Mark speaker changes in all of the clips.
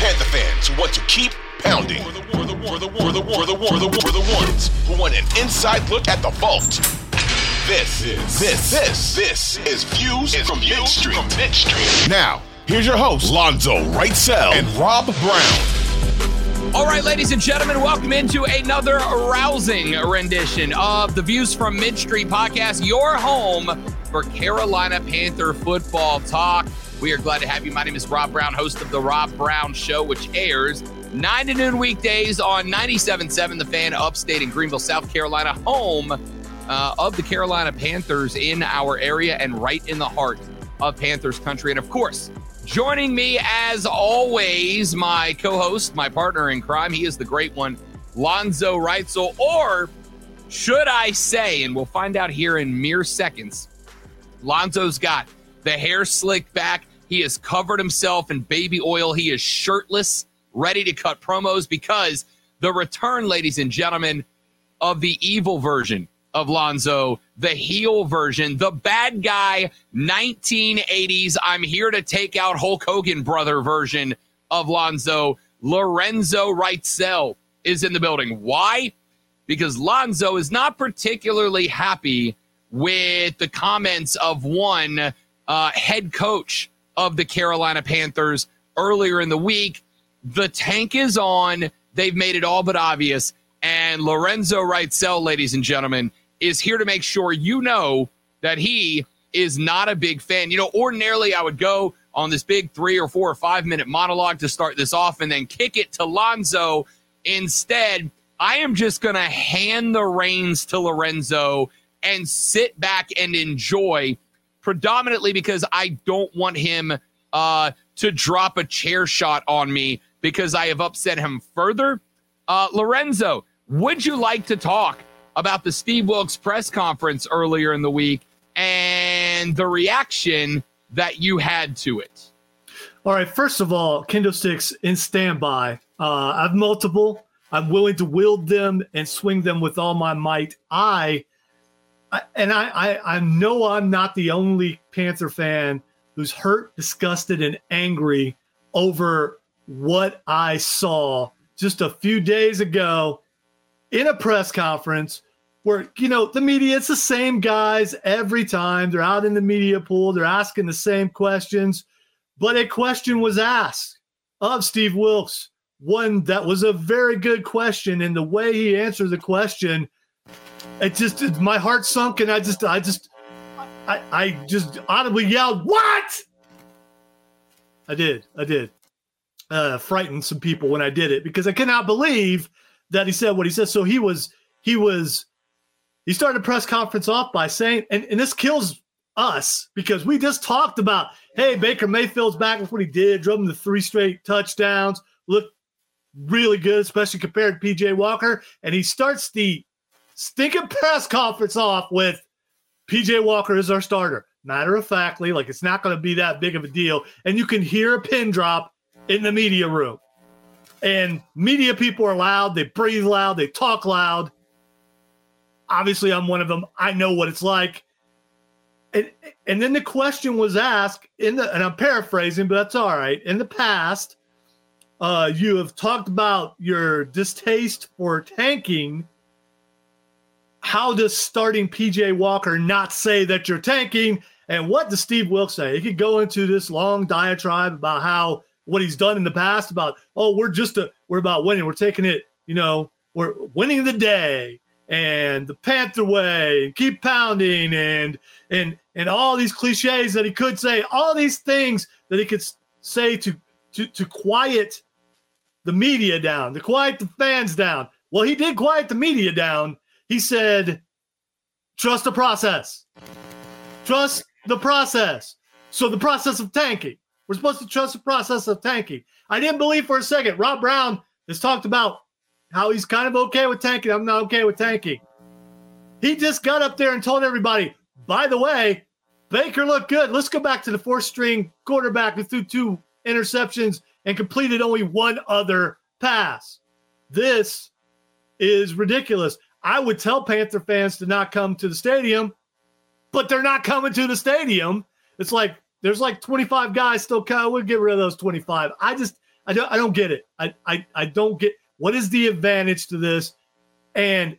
Speaker 1: Panther fans who want to keep pounding. For the war, the war, the war, the the war, the the ones who want an inside look at the vault. This, this, this, this, this is Views is from Mid Street. Street. Now, here's your host, Lonzo Wrightsell and Rob Brown.
Speaker 2: All right, ladies and gentlemen, welcome into another rousing rendition of the Views from Mid Street podcast, your home for Carolina Panther football talk. We are glad to have you. My name is Rob Brown, host of The Rob Brown Show, which airs 9 to noon weekdays on 97.7 The Fan, upstate in Greenville, South Carolina, home uh, of the Carolina Panthers in our area and right in the heart of Panthers country. And of course, joining me as always, my co host, my partner in crime, he is the great one, Lonzo Wrightsell, or should I say, and we'll find out here in mere seconds, Lonzo's got the hair slicked back. He has covered himself in baby oil. He is shirtless, ready to cut promos because the return, ladies and gentlemen, of the evil version of Lonzo, the heel version, the bad guy 1980s. I'm here to take out Hulk Hogan brother version of Lonzo. Lorenzo Wrightsell is in the building. Why? Because Lonzo is not particularly happy with the comments of one uh, head coach of the Carolina Panthers earlier in the week. The tank is on. They've made it all but obvious. And Lorenzo Wrightsell, ladies and gentlemen, is here to make sure you know that he is not a big fan. You know, ordinarily I would go on this big three or four or five minute monologue to start this off and then kick it to Lonzo. Instead, I am just going to hand the reins to Lorenzo and sit back and enjoy, predominantly because I don't want him uh, to drop a chair shot on me because I have upset him further. Uh, Lorenzo, would you like to talk about the Steve Wilks press conference earlier in the week and the reaction that you had to it?
Speaker 3: All right. First of all, kendo sticks in standby. Uh, I have multiple. I'm willing to wield them and swing them with all my might. I and I, I, I know I'm not the only Panther fan who's hurt, disgusted, and angry over what I saw just a few days ago in a press conference where you know the media it's the same guys every time. They're out in the media pool. They're asking the same questions. But a question was asked of steve wilks one that was a very good question and the way he answered the question it just it, my heart sunk and i just i just i i just audibly yelled what? I did i did uh frightened some people when i did it because i cannot believe that he said what he said. So he was he was he started a press conference off by saying, and, and this kills us because we just talked about, hey, Baker Mayfield's back. With what he did, drove him to three straight touchdowns, looked really good, especially compared to PJ Walker. And he starts the stinking press conference off with PJ Walker is our starter. Matter of factly, like it's not going to be that big of a deal. And you can hear a pin drop in the media room. And media people are loud, they breathe loud, they talk loud. Obviously, I'm one of them. I know what it's like. And, and then the question was asked in the, and I'm paraphrasing, but that's all right. In the past, uh, you have talked about your distaste for tanking. How does starting PJ Walker not say that you're tanking? And what does Steve Wilks say? He could go into this long diatribe about how what he's done in the past about, oh, we're just a, we're about winning. We're taking it, you know, we're winning the day and the Panther way, and keep pounding, and and and all these cliches that he could say, all these things that he could say to to to quiet the media down, to quiet the fans down. Well, he did quiet the media down. He said, "Trust the process. Trust the process." So the process of tanking. We're supposed to trust the process of tanking. I didn't believe for a second. Rob Brown has talked about how he's kind of okay with tanking. I'm not okay with tanking. He just got up there and told everybody, by the way, Baker looked good. Let's go back to the fourth string quarterback who threw two interceptions and completed only one other pass. This is ridiculous. I would tell Panther fans to not come to the stadium, but they're not coming to the stadium. It's like there's like 25 guys still coming. We'll get rid of those 25. I just I don't I don't get it. I I, I don't get what is the advantage to this, and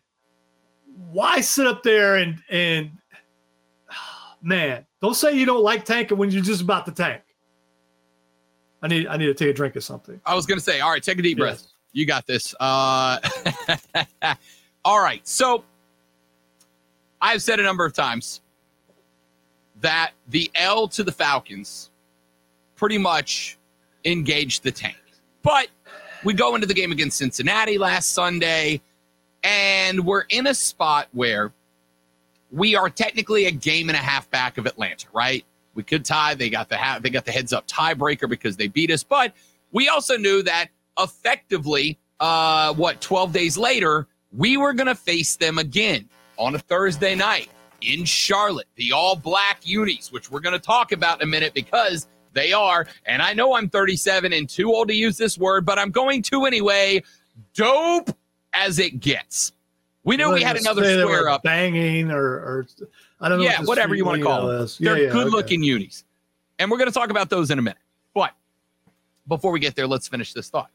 Speaker 3: why sit up there and and man, don't say you don't like tanking when you're just about to tank. I need I need to take a drink of something.
Speaker 2: I was gonna say, all right, take a deep yes. breath. You got this. Uh, all right, so I've said a number of times that the L to the Falcons pretty much engaged the tank. But we go into the game against Cincinnati last Sunday, and we're in a spot where we are technically a game and a half back of Atlanta, right? We could tie. They got the ha- they got the heads up tiebreaker because they beat us, but we also knew that effectively, uh, what twelve days later, we were going to face them again on a Thursday night in Charlotte, the all black unis, which we're going to talk about in a minute because they are, and I know I'm 37 and too old to use this word, but I'm going to anyway. Dope as it gets. We knew we had another square up.
Speaker 3: Banging or, or I don't know.
Speaker 2: Yeah, whatever you want to call them. They're yeah, good looking unis. And we're going to talk about those in a minute. But before we get there, let's finish this thought.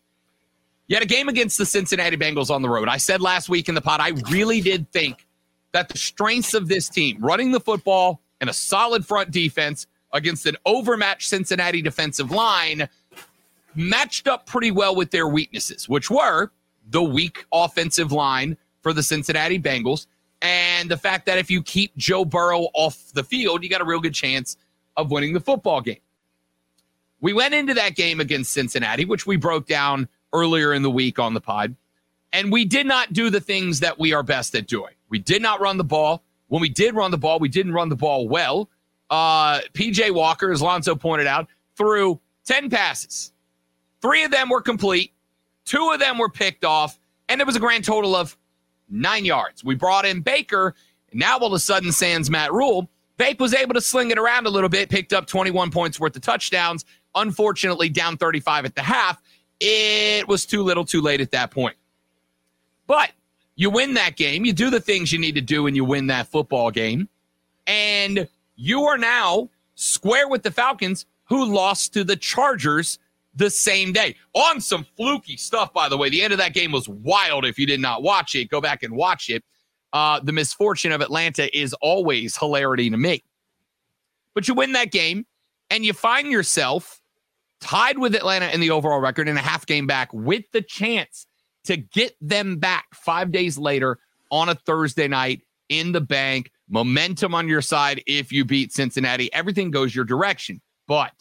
Speaker 2: You had a game against the Cincinnati Bengals on the road. I said last week in the pod, I really did think that the strengths of this team, running the football and a solid front defense against an overmatched Cincinnati defensive line, matched up pretty well with their weaknesses, which were the weak offensive line for the Cincinnati Bengals and the fact that if you keep Joe Burrow off the field, you got a real good chance of winning the football game. We went into that game against Cincinnati, which we broke down earlier in the week on the pod, and we did not do the things that we are best at doing. We did not run the ball. When we did run the ball, we didn't run the ball well. Uh, PJ Walker, as Lonzo pointed out, threw 10 passes. Three of them were complete, two of them were picked off, and it was a grand total of nine yards. We brought in Baker, and now all of a sudden, sans Matt Rhule, Baker was able to sling it around a little bit, picked up 21 points worth of touchdowns. Unfortunately, down 35 at the half. It was too little, too late at that point. But you win that game. You do the things you need to do, and you win that football game. And you are now square with the Falcons, who lost to the Chargers the same day on some fluky stuff, by the way. The end of that game was wild. If you did not watch it, go back and watch it. Uh, the misfortune of Atlanta is always hilarity to me. But you win that game and you find yourself tied with Atlanta in the overall record and a half game back with the chance to get them back five days later on a Thursday night in the bank. Momentum on your side if you beat Cincinnati. Everything goes your direction. But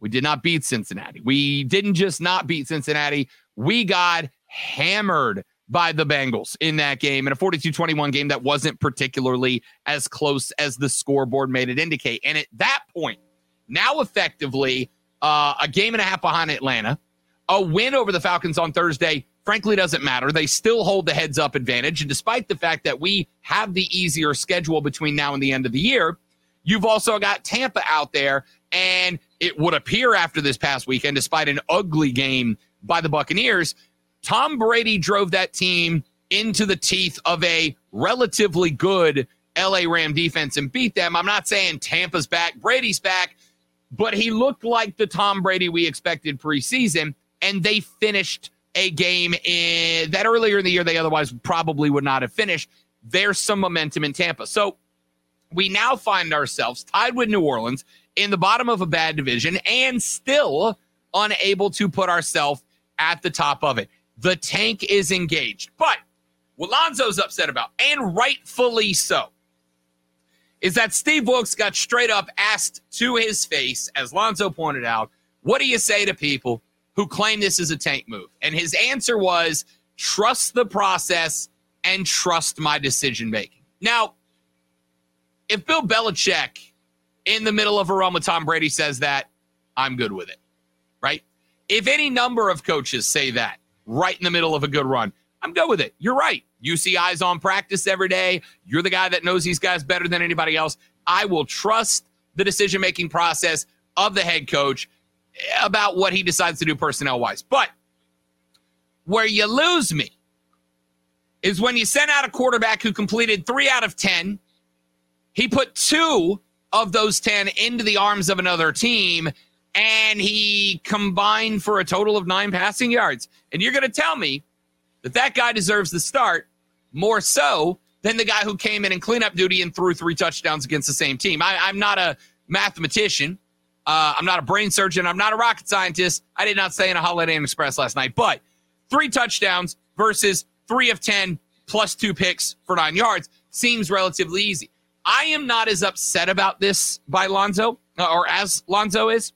Speaker 2: we did not beat Cincinnati. We didn't just not beat Cincinnati, we got hammered by the Bengals in that game in a 42 21 game that wasn't particularly as close as the scoreboard made it indicate. And at that point, now effectively uh, a game and a half behind Atlanta, a win over the Falcons on Thursday, frankly, doesn't matter. They still hold the heads up advantage. And despite the fact that we have the easier schedule between now and the end of the year, you've also got Tampa out there and it would appear after this past weekend, despite an ugly game by the Buccaneers, Tom Brady drove that team into the teeth of a relatively good LA Ram defense and beat them. I'm not saying Tampa's back, Brady's back, but he looked like the Tom Brady we expected preseason, and they finished a game in that earlier in the year they otherwise probably would not have finished. There's some momentum in Tampa. So we now find ourselves tied with New Orleans in the bottom of a bad division and still unable to put ourselves at the top of it. The tank is engaged. But what Lonzo's upset about, and rightfully so, is that Steve Wilks got straight up asked to his face, as Lonzo pointed out, what do you say to people who claim this is a tank move? And his answer was trust the process and trust my decision making. Now, if Bill Belichick in the middle of a run with Tom Brady says that, I'm good with it. Right? If any number of coaches say that right in the middle of a good run, I'm good with it. You're right. You see eyes on practice every day. You're the guy that knows these guys better than anybody else. I will trust the decision making process of the head coach about what he decides to do personnel wise. But where you lose me is when you send out a quarterback who completed three out of 10. He put two of those 10 into the arms of another team. and he combined for a total of nine passing yards. And you're going to tell me that that guy deserves the start more so than the guy who came in in cleanup duty and threw three touchdowns against the same team. I, am not a mathematician. Uh, I'm not a brain surgeon. I'm not a rocket scientist. I did not say in a Holiday Inn Express last night, but three touchdowns versus three of 10 plus two picks for nine yards seems relatively easy. I am not as upset about this by Lonzo uh, or as Lonzo is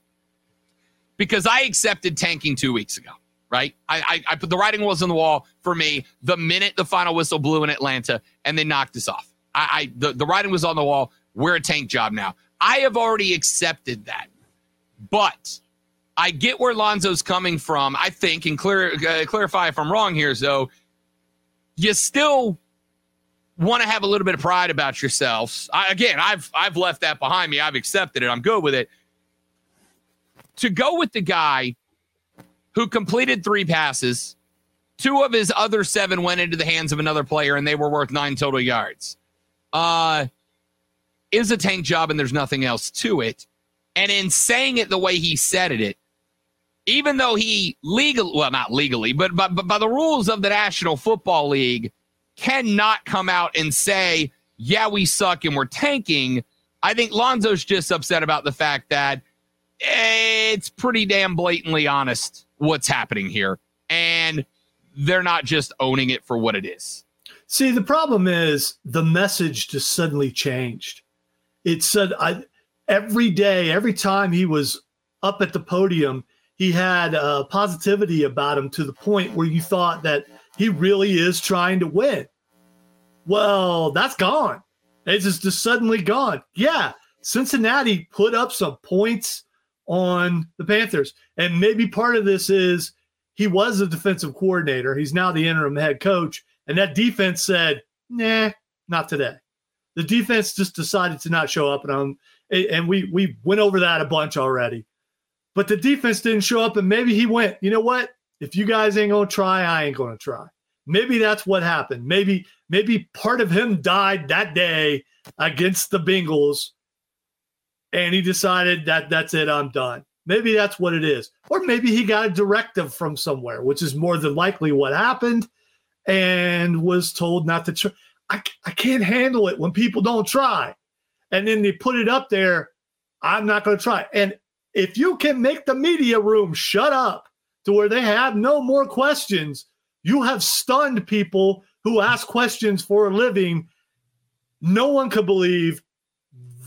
Speaker 2: because I accepted tanking two weeks ago, right? I, I, I put the writing was on the wall for me the minute the final whistle blew in Atlanta and they knocked us off. I, I the, the writing was on the wall. We're a tank job now. I have already accepted that. But I get where Lonzo's coming from. I think, and clear, uh, clarify if I'm wrong here, so you still want to have a little bit of pride about yourselves. I, again, I've I've left that behind me. I've accepted it. I'm good with it. To go with the guy who completed three passes, two of his other seven went into the hands of another player, and they were worth nine total yards. Uh, is a tank job, and there's nothing else to it. And in saying it the way he said it, even though he legal well not legally but, but but by the rules of the National Football League cannot come out and say yeah we suck and we're tanking I think Lonzo's just upset about the fact that it's pretty damn blatantly honest what's happening here and they're not just owning it for what it is.
Speaker 3: See, the problem is the message just suddenly changed. It said I every day, every time he was up at the podium, he had a positivity about him to the point where you thought that he really is trying to win. Well, that's gone. It's just, just suddenly gone. Yeah, Cincinnati put up some points on the Panthers. And maybe part of this is he was a defensive coordinator. He's now the interim head coach. And that defense said, nah, not today. The defense just decided to not show up. And, um, I'm, and we, we went over that a bunch already but the defense didn't show up. And maybe he went, you know what? If you guys ain't going to try, I ain't going to try. Maybe that's what happened. Maybe, maybe part of him died that day against the Bengals. And he decided that that's it, I'm done. Maybe that's what it is. Or maybe he got a directive from somewhere, which is more than likely what happened, and was told not to try. I, I can't handle it when people don't try. And then they put it up there. I'm not going to try. And if you can make the media room shut up to where they have no more questions, you have stunned people who ask questions for a living. No one could believe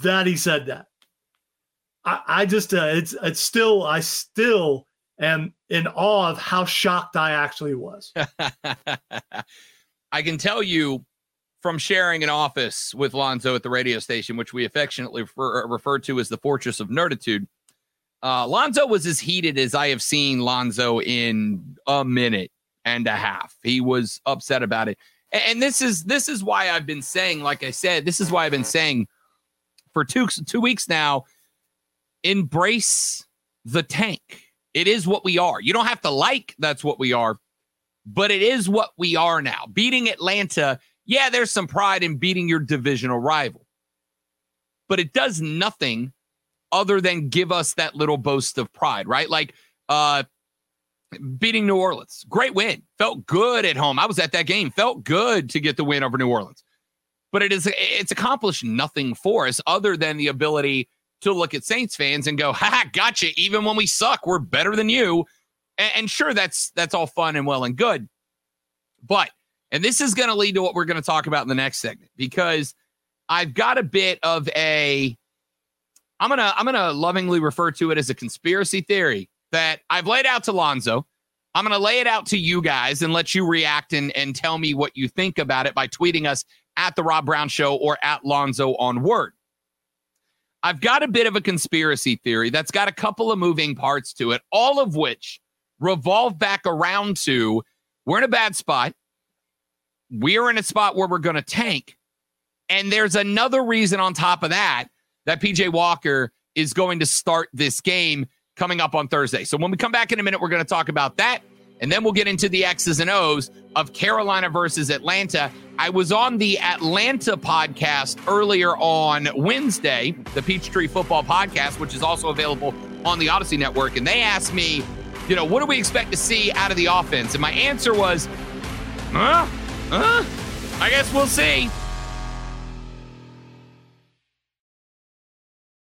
Speaker 3: that he said that. I, I just, uh, it's, it's still, I still am in awe of how shocked I actually was.
Speaker 2: I can tell you from sharing an office with Lonzo at the radio station, which we affectionately refer, refer to as the Fortress of Nerditude uh, Lonzo was as heated as I have seen Lonzo in a minute and a half. He was upset about it. And, and this is this is why I've been saying, like I said, this is why I've been saying for two two weeks now, embrace the tank. It is what we are. You don't have to like that's what we are, but it is what we are now. Beating Atlanta, yeah, there's some pride in beating your divisional rival, but it does nothing other than give us that little boast of pride, right? Like uh beating New Orleans. Great win. Felt good at home. I was at that game. Felt good to get the win over New Orleans. But it is it's accomplished nothing for us other than the ability to look at Saints fans and go, "Ha, ha, gotcha. Even when we suck, we're better than you." And, and sure, that's that's all fun and well and good. But and this is going to lead to what we're going to talk about in the next segment because I've got a bit of a I'm gonna I'm gonna lovingly refer to it as a conspiracy theory that I've laid out to Lonzo. I'm gonna lay it out to you guys and let you react and, and tell me what you think about it by tweeting us at the Rob Brown Show or at Lonzo on Word. I've got a bit of a conspiracy theory that's got a couple of moving parts to it, all of which revolve back around to we're in a bad spot. We're in a spot where we're going to tank. And there's another reason on top of that that PJ Walker is going to start this game coming up on Thursday. So when we come back in a minute, we're going to talk about that. And then we'll get into the X's and O's of Carolina versus Atlanta. I was on the Atlanta podcast earlier on Wednesday, the Peachtree Football Podcast, which is also available on the Audacy Network, and they asked me, you know, what do we expect to see out of the offense? And my answer was, huh? Huh? I guess we'll see.